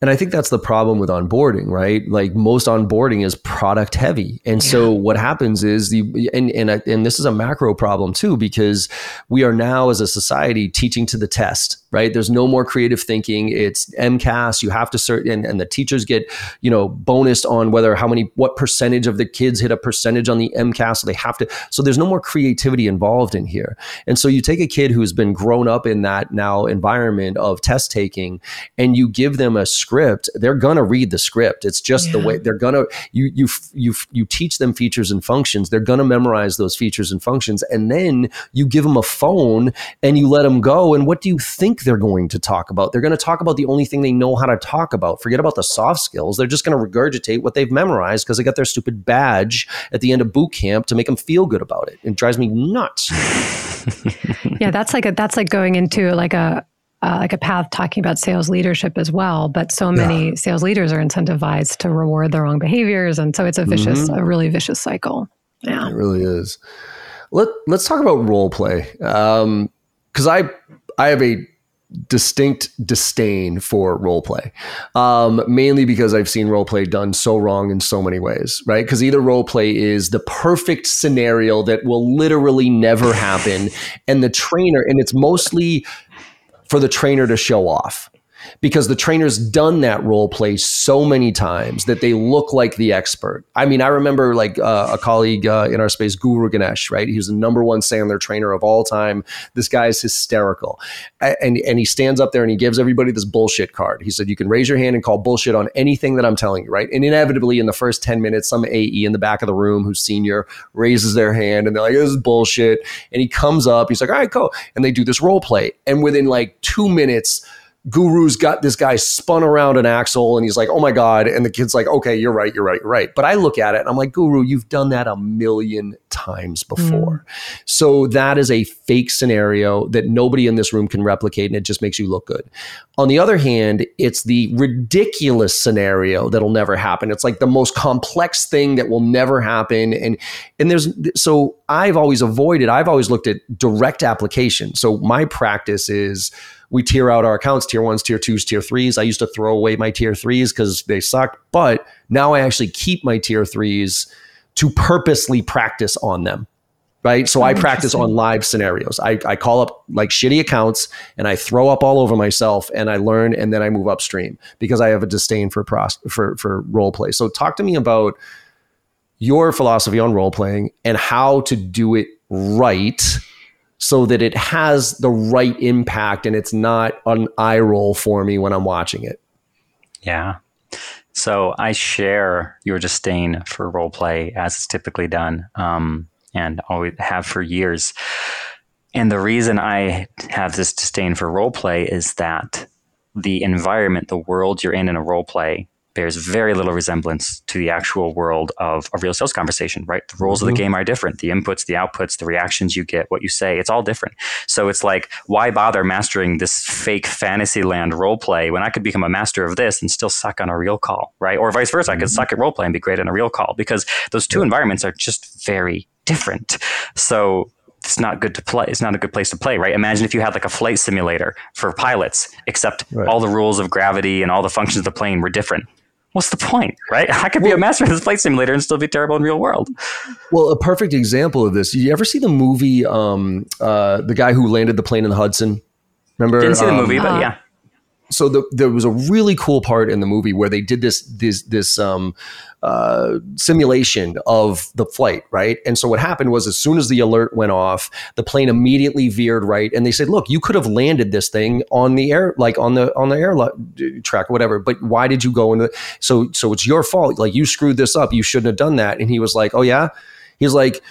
[SPEAKER 1] And I think that's the problem with onboarding, right? Like most onboarding is product heavy. And yeah. so what happens is the and and and this is a macro problem too because we are now as a society teaching to the test right? There's no more creative thinking. It's MCAS. You have to cert, and, and the teachers get, you know, bonused on whether how many, what percentage of the kids hit a percentage on the MCAS. So they have to, so there's no more creativity involved in here. And so you take a kid who's been grown up in that now environment of test taking and you give them a script, they're going to read the script. It's just yeah. the way they're going to, you, you, you, you teach them features and functions. They're going to memorize those features and functions. And then you give them a phone and you let them go. And what do you think they're going to talk about. They're going to talk about the only thing they know how to talk about. Forget about the soft skills. They're just going to regurgitate what they've memorized because they got their stupid badge at the end of boot camp to make them feel good about it. It drives me nuts.
[SPEAKER 4] yeah, that's like a, that's like going into like a uh, like a path talking about sales leadership as well. But so many yeah. sales leaders are incentivized to reward the wrong behaviors, and so it's a vicious, mm-hmm. a really vicious cycle. Yeah,
[SPEAKER 1] it really is. Let Let's talk about role play because um, I I have a distinct disdain for role play um, mainly because i've seen role play done so wrong in so many ways right? Because either role play is the perfect scenario that will literally never happen and the trainer and it's mostly for the trainer to show off because the trainer's done that role play so many times that they look like the expert. I mean, I remember like uh, a colleague uh, in our space, Guru Ganesh, right? He was the number one Sandler trainer of all time. This guy is hysterical. And, and he stands up there and he gives everybody this bullshit card. He said, You can raise your hand and call bullshit on anything that I'm telling you, right? And inevitably, in the first 10 minutes, some AE in the back of the room who's senior raises their hand and they're like, This is bullshit. And he comes up, he's like, All right, go. And they do this role play. And within like two minutes, Guru's got this guy spun around an axle and he's like, oh my God. And the kid's like, okay, you're right, you're right, you're right. But I look at it and I'm like, Guru, you've done that a million times before. Mm. So that is a fake scenario that nobody in this room can replicate and it just makes you look good. On the other hand, it's the ridiculous scenario that'll never happen. It's like the most complex thing that will never happen. And and there's so I've always avoided, I've always looked at direct application. So my practice is we tier out our accounts tier ones, tier twos, tier threes. I used to throw away my tier threes because they sucked, but now I actually keep my tier threes to purposely practice on them. Right. So oh, I practice on live scenarios. I, I call up like shitty accounts and I throw up all over myself and I learn and then I move upstream because I have a disdain for pros- for for role play. So talk to me about your philosophy on role playing and how to do it right so that it has the right impact and it's not an eye roll for me when I'm watching it.
[SPEAKER 3] Yeah. So I share your disdain for role play as it's typically done, um, and always have for years. And the reason I have this disdain for role play is that the environment, the world you're in in a role play, bears very little resemblance to the actual world of a real sales conversation, right? The rules mm-hmm. of the mm-hmm. game are different. The inputs, the outputs, the reactions you get, what you say, it's all different. So it's like, why bother mastering this fake fantasy land role play when I could become a master of this and still suck on a real call, right? Or vice versa. Mm-hmm. I could mm-hmm. suck at role play and be great on a real call because those two environments are just very different. So it's not good to play. It's not a good place to play, right? Imagine if you had like a flight simulator for pilots, except right. all the rules of gravity and all the functions of the plane were different. What's the point, right? I could well, be a master of this flight simulator and still be terrible in real world.
[SPEAKER 1] Well, a perfect example of this. Did you ever see the movie, um, uh, the guy who landed the plane in the Hudson? Remember?
[SPEAKER 3] Didn't see the um, movie, but uh, yeah
[SPEAKER 1] so the, there was a really cool part in the movie where they did this this this um, uh, simulation of the flight, right? And so what happened was, as soon as the alert went off, the plane immediately veered right, and they said, "Look, you could have landed this thing on the air, like on the on the air track, or whatever. But why did you go into? So so it's your fault. Like you screwed this up. You shouldn't have done that." And he was like, "Oh yeah." He's like,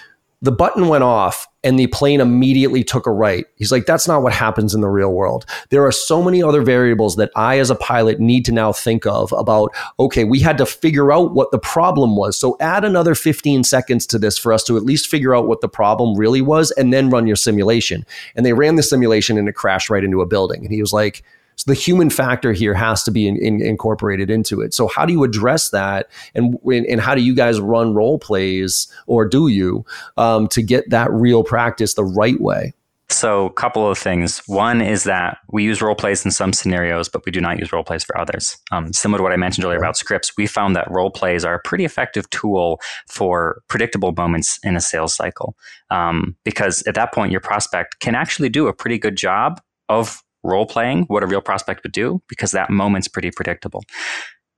[SPEAKER 1] the button went off and the plane immediately took a right. He's like, that's not what happens in the real world. There are so many other variables that I, as a pilot, need to now think of about, okay, we had to figure out what the problem was. So add another 15 seconds to this for us to at least figure out what the problem really was and then run your simulation. And they ran the simulation and it crashed right into a building. And he was like, so the human factor here has to be in, in, incorporated into it. So how do you address that, and and how do you guys run role plays, or do you, um, to get that real practice the right way?
[SPEAKER 3] So, a couple of things. One is that we use role plays in some scenarios, but we do not use role plays for others. Um, similar to what I mentioned earlier about scripts, we found that role plays are a pretty effective tool for predictable moments in a sales cycle. Um, because at that point, your prospect can actually do a pretty good job of role playing what a real prospect would do because that moment's pretty predictable.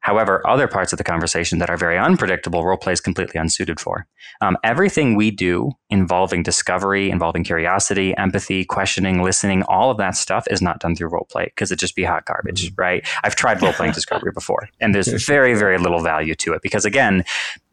[SPEAKER 3] However, other parts of the conversation that are very unpredictable, role play is completely unsuited for. Um, everything we do involving discovery, involving curiosity, empathy, questioning, listening, all of that stuff is not done through role play because it'd just be hot garbage, mm-hmm. right? I've tried role playing discovery before, and there's very, very little value to it because, again,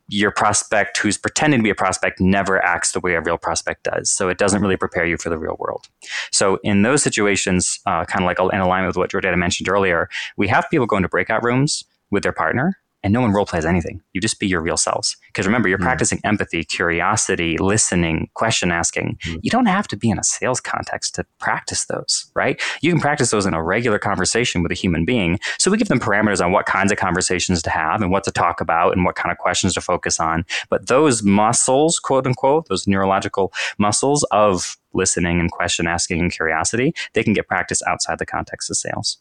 [SPEAKER 3] your prospect who's pretending to be a prospect never acts the way a real prospect does. So it doesn't really prepare you for the real world. So in those situations, uh, kind of like in alignment with what Jordana mentioned earlier, we have people go into breakout rooms with their partner and no one role plays anything. You just be your real selves. Because remember, you're mm. practicing empathy, curiosity, listening, question asking. Mm. You don't have to be in a sales context to practice those, right? You can practice those in a regular conversation with a human being. So we give them parameters on what kinds of conversations to have and what to talk about and what kind of questions to focus on. But those muscles, quote unquote, those neurological muscles of listening and question asking and curiosity, they can get practice outside the context of sales.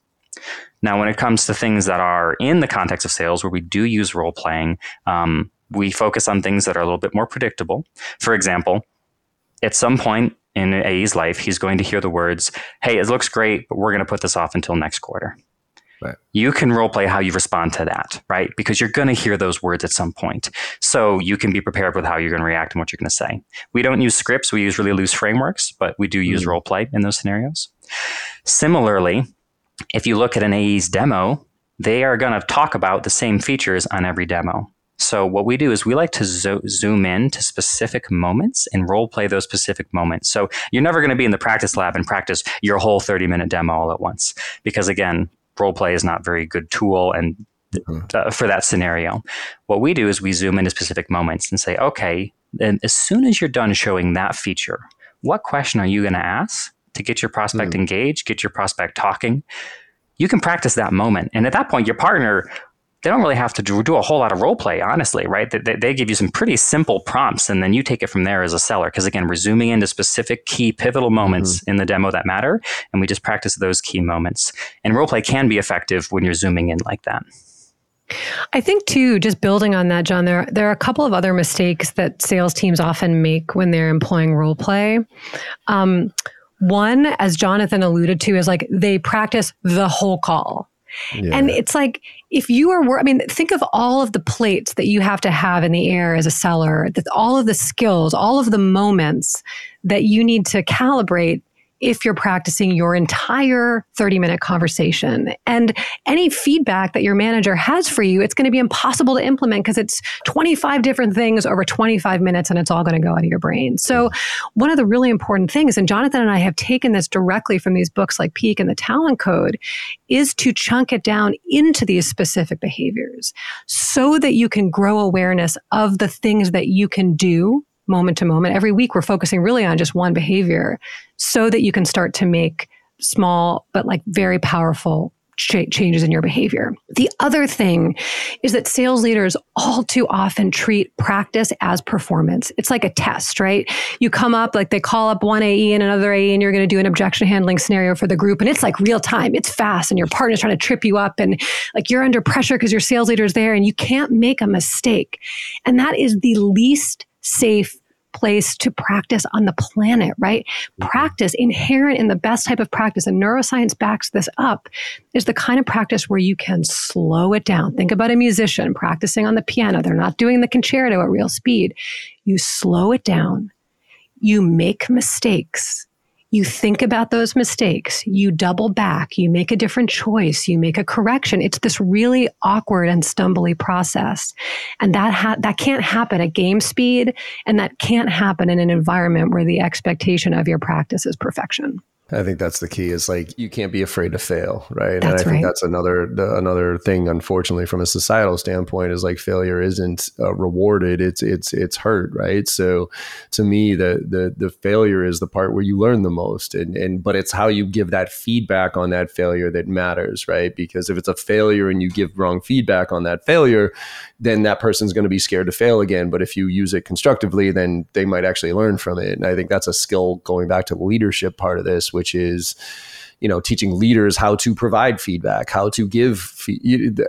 [SPEAKER 3] Now, when it comes to things that are in the context of sales where we do use role playing, um, we focus on things that are a little bit more predictable. For example, at some point in AE's life, he's going to hear the words, Hey, it looks great, but we're going to put this off until next quarter. Right. You can role play how you respond to that, right? Because you're going to hear those words at some point. So you can be prepared with how you're going to react and what you're going to say. We don't use scripts, we use really loose frameworks, but we do use mm. role play in those scenarios. Similarly, if you look at an AE's demo, they are going to talk about the same features on every demo. So what we do is we like to zo- zoom in to specific moments and role play those specific moments. So you're never going to be in the practice lab and practice your whole 30 minute demo all at once because again, role play is not a very good tool and mm-hmm. uh, for that scenario. What we do is we zoom into specific moments and say, okay, then as soon as you're done showing that feature, what question are you going to ask to get your prospect mm. engaged, get your prospect talking, you can practice that moment. And at that point, your partner, they don't really have to do, a whole lot of role play, honestly, right? They, they, give you some pretty simple prompts, and then you take it from there as a seller. Because again, we're zooming into specific key pivotal moments mm-hmm. in the demo that matter, and we just practice those key moments. And role play can be effective when you're zooming in like that.
[SPEAKER 4] I think too, just building on that, John, there there are a couple of other mistakes that sales teams often make when they're employing role play. Um, one, as Jonathan alluded to, is like they practice the whole call. Yeah. And it's like if you are, I mean, think of all of the plates that you have to have in the air as a seller, that all of the skills, all of the moments that you need to calibrate if you're practicing your entire 30 minute conversation. And any feedback that your manager has for you, it's going to be impossible to implement because it's 25 different things over 25 minutes and it's all going to go out of your brain. So, one of the really important things, and Jonathan and I have taken this directly from these books like Peak and the Talent Code, is to chunk it down into these specific behaviors so that you can grow awareness of the things that you can do moment to moment. Every week, we're focusing really on just one behavior so that you can start to make small but like very powerful ch- changes in your behavior. The other thing is that sales leaders all too often treat practice as performance. It's like a test, right? You come up, like they call up one AE and another AE, and you're going to do an objection handling scenario for the group. And it's like real time, it's fast, and your partner's trying to trip you up, and like you're under pressure because your sales leader is there, and you can't make a mistake. And that is the least safe place to practice on the planet, right? Mm-hmm. Practice inherent in the best type of practice, and neuroscience backs this up, is the kind of practice where you can slow it down. Think about a musician practicing on the piano. They're not doing the concerto at real speed. You slow it down. You make mistakes you think about those mistakes, you double back, you make a different choice, you make a correction. It's this really awkward and stumbly process. And that ha- that can't happen at game speed and that can't happen in an environment where the expectation of your practice is perfection.
[SPEAKER 1] I think that's the key is like you can't be afraid to fail, right?
[SPEAKER 4] That's
[SPEAKER 1] and I
[SPEAKER 4] right.
[SPEAKER 1] think that's another another thing unfortunately from a societal standpoint is like failure isn't uh, rewarded, it's it's it's hurt, right? So to me the the the failure is the part where you learn the most and and but it's how you give that feedback on that failure that matters, right? Because if it's a failure and you give wrong feedback on that failure, then that person's going to be scared to fail again, but if you use it constructively, then they might actually learn from it. And I think that's a skill going back to the leadership part of this which is you know teaching leaders how to provide feedback how to give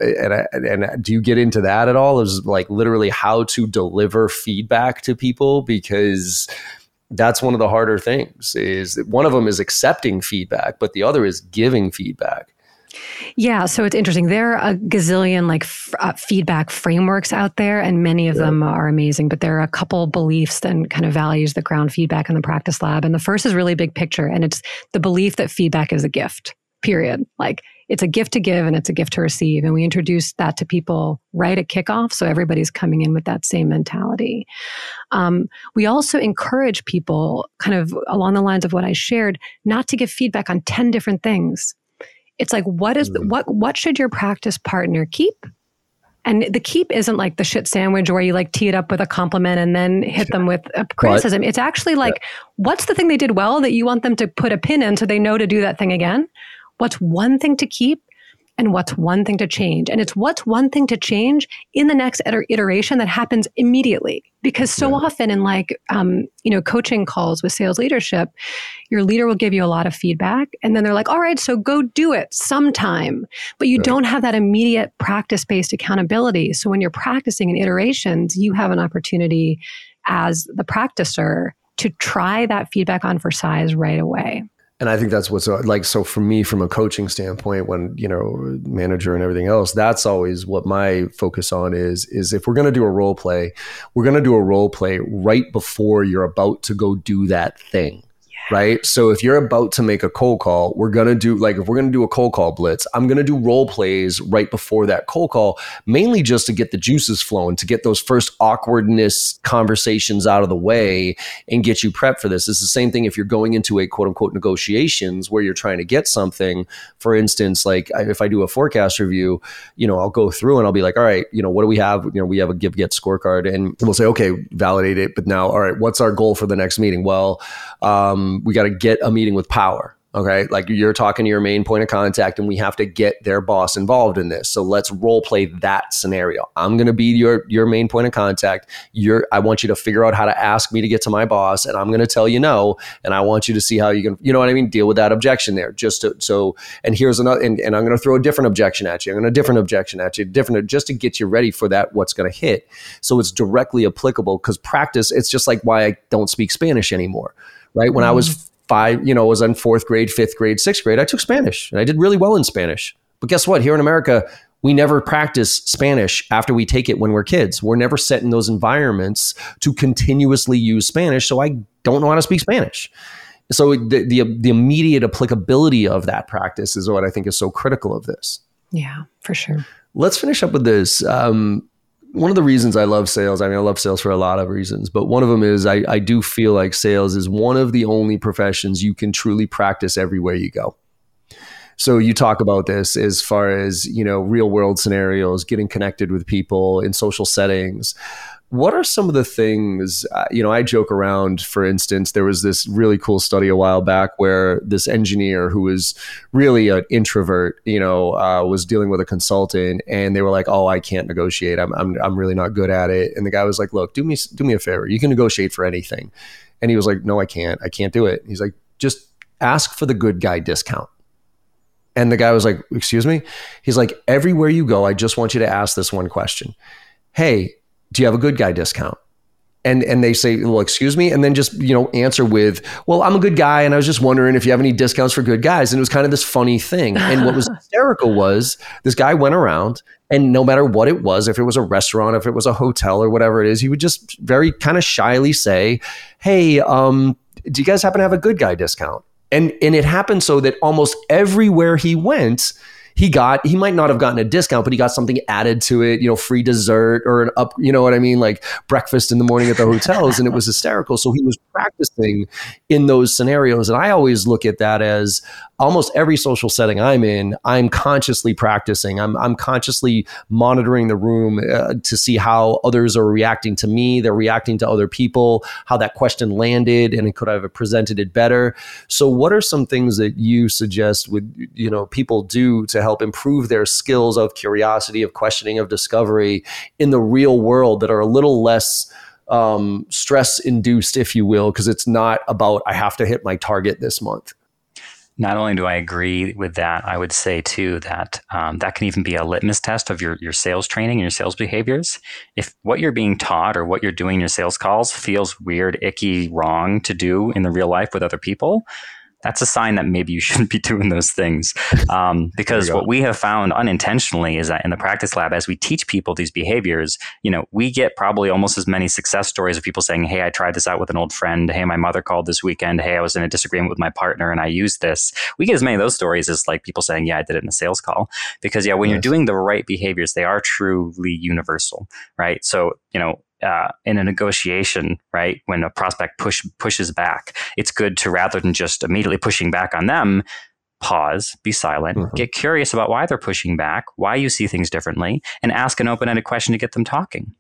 [SPEAKER 1] and, and do you get into that at all? Is like literally how to deliver feedback to people? Because that's one of the harder things is one of them is accepting feedback but the other is giving feedback
[SPEAKER 4] yeah, so it's interesting. There are a gazillion like f- uh, feedback frameworks out there, and many of yeah. them are amazing. But there are a couple beliefs and kind of values that ground feedback in the practice lab. And the first is really big picture, and it's the belief that feedback is a gift. Period. Like it's a gift to give and it's a gift to receive. And we introduce that to people right at kickoff, so everybody's coming in with that same mentality. Um, we also encourage people, kind of along the lines of what I shared, not to give feedback on ten different things it's like what is the, mm. what what should your practice partner keep? And the keep isn't like the shit sandwich where you like tee it up with a compliment and then hit them with a criticism. It's actually like, yeah. what's the thing they did well that you want them to put a pin in so they know to do that thing again? What's one thing to keep and what's one thing to change. And it's what's one thing to change in the next iteration that happens immediately. Because so often in like, um, you know, coaching calls with sales leadership, your leader will give you a lot of feedback and then they're like, all right, so go do it sometime. But you don't have that immediate practice based accountability. So when you're practicing in iterations, you have an opportunity as the practicer to try that feedback on for size right away
[SPEAKER 1] and I think that's what's uh, like. So for me, from a coaching standpoint, when you know manager and everything else, that's always what my focus on is. Is if we're going to do a role play, we're going to do a role play right before you're about to go do that thing right? So if you're about to make a cold call, we're gonna do like if we're gonna do a cold call blitz, I'm gonna do role plays right before that cold call, mainly just to get the juices flowing, to get those first awkwardness conversations out of the way and get you prepped for this. It's the same thing if you're going into a quote unquote negotiations where you're trying to get something. For instance, like if I do a forecast review, you know, I'll go through and I'll be like, all right, you know, what do we have? You know, we have a give get scorecard and we'll say, okay, validate it. But now, all right, what's our goal for the next meeting? Well, um, we got to get a meeting with power. Okay. Like you're talking to your main point of contact and we have to get their boss involved in this. So let's role play that scenario. I'm going to be your, your main point of contact. You're, I want you to figure out how to ask me to get to my boss and I'm going to tell you no. And I want you to see how you can, you know what I mean? Deal with that objection there. Just to, so, and here's another, and, and I'm going to throw a different objection at you. I'm going to a different objection at you, different, just to get you ready for that, what's going to hit. So it's directly applicable because practice, it's just like why I don't speak Spanish anymore right? When. I was. Five, you know, was in fourth grade, fifth grade, sixth grade, I took Spanish and I did really well in Spanish. But guess what? Here in America, we never practice Spanish after we take it when we're kids. We're never set in those environments to continuously use Spanish. So I don't know how to speak Spanish. So the, the the immediate applicability of that practice is what I think is so critical of this.
[SPEAKER 4] Yeah, for sure.
[SPEAKER 1] Let's finish up with this. Um, one of the reasons I love sales, I mean, I love sales for a lot of reasons, but one of them is I, I do feel like sales is one of the only professions you can truly practice everywhere you go. So you talk about this as far as, you know, real world scenarios, getting connected with people in social settings. What are some of the things, uh, you know, I joke around, for instance, there was this really cool study a while back where this engineer who was really an introvert, you know, uh, was dealing with a consultant and they were like, oh, I can't negotiate. I'm, I'm, I'm really not good at it. And the guy was like, look, do me, do me a favor. You can negotiate for anything. And he was like, no, I can't. I can't do it. He's like, just ask for the good guy discount. And the guy was like, Excuse me? He's like, Everywhere you go, I just want you to ask this one question Hey, do you have a good guy discount? And, and they say, well, excuse me, and then just you know answer with, well, I'm a good guy, and I was just wondering if you have any discounts for good guys. And it was kind of this funny thing. And what was hysterical was this guy went around, and no matter what it was, if it was a restaurant, if it was a hotel, or whatever it is, he would just very kind of shyly say, "Hey, um, do you guys happen to have a good guy discount?" And and it happened so that almost everywhere he went, he got he might not have gotten a discount but he got something added to it you know free dessert or an up you know what i mean? Like breakfast in the morning at the hotels and it was hysterical. So he was practicing in those scenarios. And i always look at that as almost every social setting i'm in i'm consciously practicing. I'm, I'm consciously monitoring the room uh, to see how others are reacting to me. They're reacting to other people how that question landed and could i have presented it better. So what are some things that you suggest would you know people do to help improve their skills of curiosity, of questioning, of discovery in the real world that are a little less um, stress induced, if you will, because it's not about I have to hit my target this month.
[SPEAKER 3] Not only do I agree with that, I would say too that um, that can even be a litmus test of your, your sales training and your sales behaviors. If what you're being taught or what you're doing in your sales calls feels weird, icky, wrong to do in the real life with other people, that's a sign that maybe you shouldn't be doing those things. Um, because what we have found unintentionally is that in the practice lab, as we teach people these behaviors, you know, we get probably almost as many success stories of people saying, Hey, I tried this out with an old friend. Hey, my mother called this weekend. Hey, I was in a disagreement with my partner and I used this. We get as many of those stories as like people saying, Yeah, I did it in a sales call. Because yeah, when yes. you're doing the right behaviors, they are truly universal, right? So, you know, uh, in a negotiation, right, when a prospect push pushes back, it's good to rather than just immediately pushing back on them, pause, be silent, mm-hmm. get curious about why they're pushing back, why you see things differently, and ask an open-ended question to get them talking.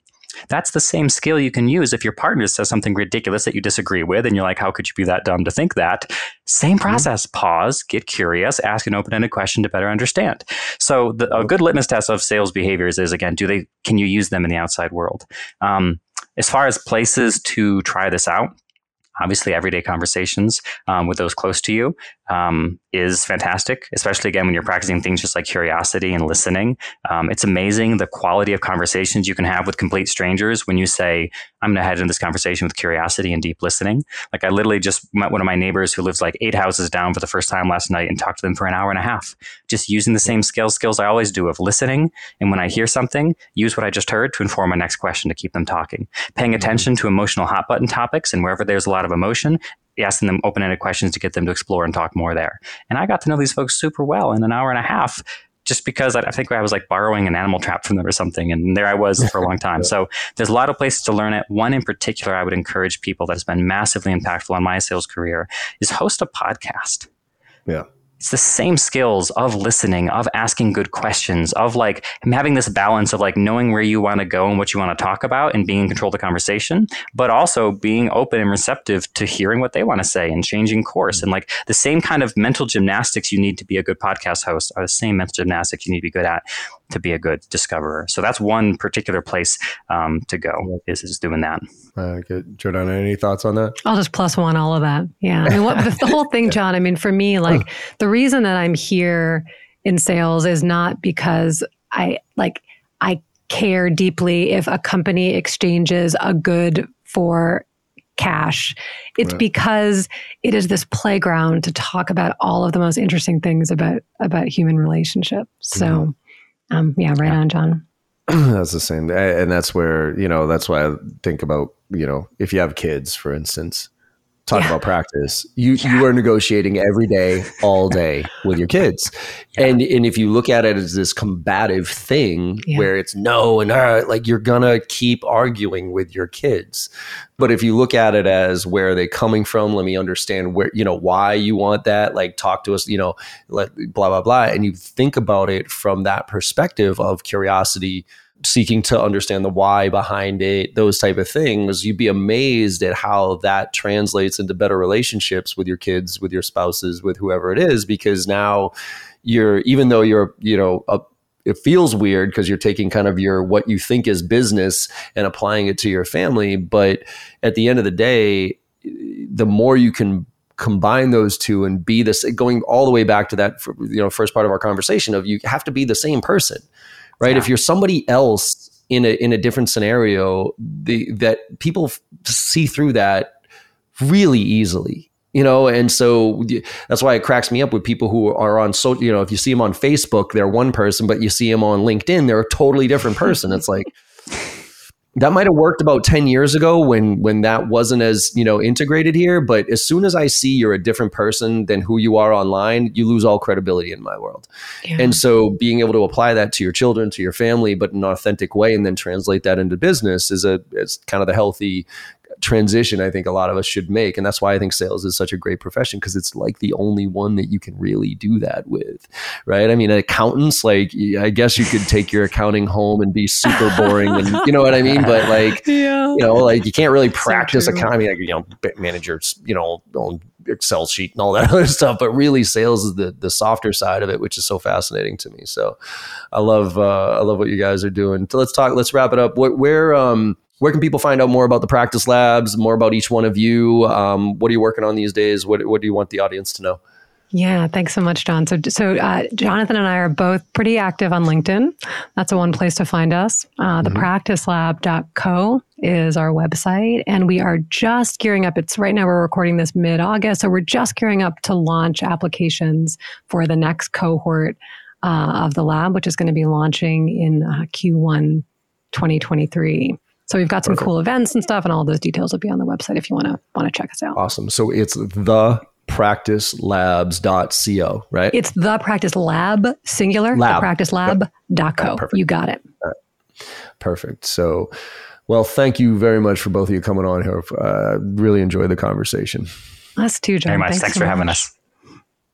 [SPEAKER 3] That's the same skill you can use if your partner says something ridiculous that you disagree with, and you're like, how could you be that dumb to think that? Same mm-hmm. process. Mm-hmm. Pause, get curious, ask an open-ended question to better understand. So the, a good litmus test of sales behaviors is again, do they can you use them in the outside world? Um, as far as places to try this out, obviously everyday conversations um, with those close to you um, is fantastic, especially again when you're practicing things just like curiosity and listening. Um, it's amazing the quality of conversations you can have with complete strangers when you say, I'm going to head into this conversation with curiosity and deep listening. Like I literally just met one of my neighbors who lives like eight houses down for the first time last night and talked to them for an hour and a half, just using the same skills skills I always do of listening. And when I hear something, use what I just heard to inform my next question to keep them talking. Paying mm-hmm. attention to emotional hot button topics and wherever there's a lot of emotion, asking them open ended questions to get them to explore and talk more there. And I got to know these folks super well in an hour and a half just because I, think I was like borrowing an animal trap from them or something. And there I was for a long time. So there's a lot of places to learn it. One in particular, I would encourage people that has been massively impactful on my sales career is host a podcast.
[SPEAKER 1] Yeah
[SPEAKER 3] it's the same skills of listening, of asking good questions, of like having this balance of like knowing where you want to go and what you want to talk about and being in control of the conversation, but also being open and receptive to hearing what they want to say and changing course. And like the same kind of mental gymnastics you need to be a good podcast host are the same mental gymnastics you need to be good at to be a good discoverer. So that's one particular place um, to go is, is doing that.
[SPEAKER 1] Uh, good. Jordan, any thoughts on that?
[SPEAKER 4] I'll just plus one all of that. Yeah. I mean, what, the, the whole thing, John, I mean, for me, like the reason that I'm here in sales is not because I like, I care deeply if a company exchanges a good for cash. It's right. because it is this playground to talk about all of the most interesting things about about human relationships. So mm-hmm. Um, yeah, right yeah. on, John.
[SPEAKER 1] that's the same. And that's where, you know, that's why I think about, you know, if you have kids, for instance, talk yeah. about practice. You yeah. you are negotiating every day, all day with your kids, yeah. and and if you look at it as this combative thing where it's no and uh, like you're gonna keep arguing with your kids. But if you look at it as where are they coming from, let me understand where you know why you want that. Like talk to us, you know, let blah blah blah, and you think about it from that perspective of curiosity seeking to understand the why behind it, those type of things, you'd be amazed at how that translates into better relationships with your kids, with your spouses, with whoever it is, because now you're, even though you're, you know, a, it feels weird because you're taking kind of your what you think is business and applying it to your family. But at the end of the day, the more you can combine those two and be this going all the way back to that you know first part of our conversation of you have to be the same person right? Yeah. If you're somebody else in a in a different scenario, the that people f- see through that really easily you know and so that's why it cracks me up with people who are on so you know if you see them on facebook they're one person but you see them on linkedin they're a totally different person it's like that might have worked about 10 years ago when when that wasn't as you know integrated here but as soon as i see you're a different person than who you are online you lose all credibility in my world yeah. and so being able to apply that to your children to your family but in an authentic way and then translate that into business is a it's kind of the healthy transition I think a lot of us should make. And that's why I think sales is such a great profession because it's like the only one that you can really do that with, right? I mean, accountants, like, I guess you could take your accounting home and be super boring and you know what I mean? But like, yeah. you know, like you can't really practice so accounting, like, you know, managers, you know, own Excel sheet and all that other stuff. But really, sales is the the softer side of it, which is so fascinating to me. So, I love uh, I love what you guys are doing. So let's talk. Let's wrap it up. Where, where um where can people find out more about the practice labs, more about each one of you? Um, what are you working on these days? What, what do you want the audience to know?
[SPEAKER 4] Yeah, thanks so much, John. So, so uh, Jonathan and I are both pretty active on LinkedIn. That's the one place to find us. Uh, the mm-hmm. practicelab.co is our website, and we are just gearing up. It's right now we're recording this mid August, so we're just gearing up to launch applications for the next cohort uh, of the lab, which is going to be launching in uh, Q1 2023. So we've got some Perfect. cool events and stuff, and all those details will be on the website if you want to want to check us out.
[SPEAKER 1] Awesome. So it's the practicelabs.co, right?
[SPEAKER 4] It's the practice lab singular, lab. the practicelab.co. Right. You got it. Right.
[SPEAKER 1] Perfect. So, well, thank you very much for both of you coming on here. Uh, really enjoyed the conversation.
[SPEAKER 4] Us too, John.
[SPEAKER 3] Very much. Thanks, Thanks so for much. having us.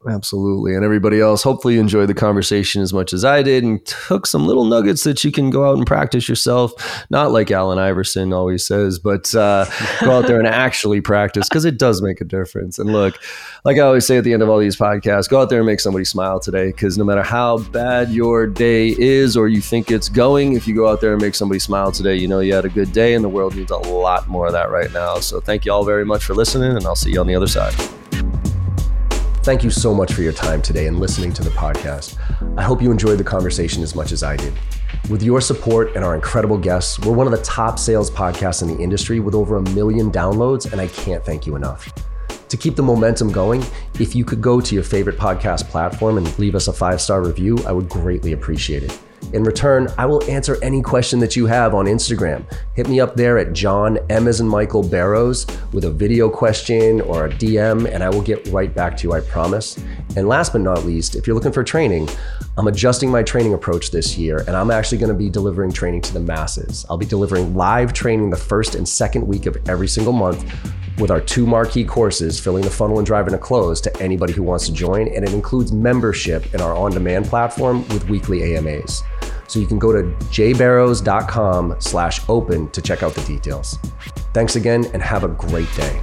[SPEAKER 1] Absolutely. And everybody else, hopefully you enjoyed the conversation as much as I did and took some little nuggets that you can go out and practice yourself. Not like Allen Iverson always says, but uh, go out there and actually practice because it does make a difference. And look, like I always say at the end of all these podcasts, go out there and make somebody smile today because no matter how bad your day is or you think it's going, if you go out there and make somebody smile today, you know you had a good day and the world needs a lot more of that right now. So thank you all very much for listening and I'll see you on the other side. Thank you so much for your time today and listening to the podcast. I hope you enjoyed the conversation as much as I did. With your support and our incredible guests, we're one of the top sales podcasts in the industry with over a million downloads, and I can't thank you enough. To keep the momentum going, if you could go to your favorite podcast platform and leave us a five star review, I would greatly appreciate it. In return, I will answer any question that you have on Instagram. Hit me up there at John M as in Michael Barrows with a video question or a DM, and I will get right back to you, I promise. And last but not least, if you're looking for training, I'm adjusting my training approach this year, and I'm actually going to be delivering training to the masses. I'll be delivering live training the first and second week of every single month with our two marquee courses, Filling the Funnel and Driving a Close, to anybody who wants to join. And it includes membership in our on demand platform with weekly AMAs. So you can go to jbarrows.com slash open to check out the details. Thanks again and have a great day.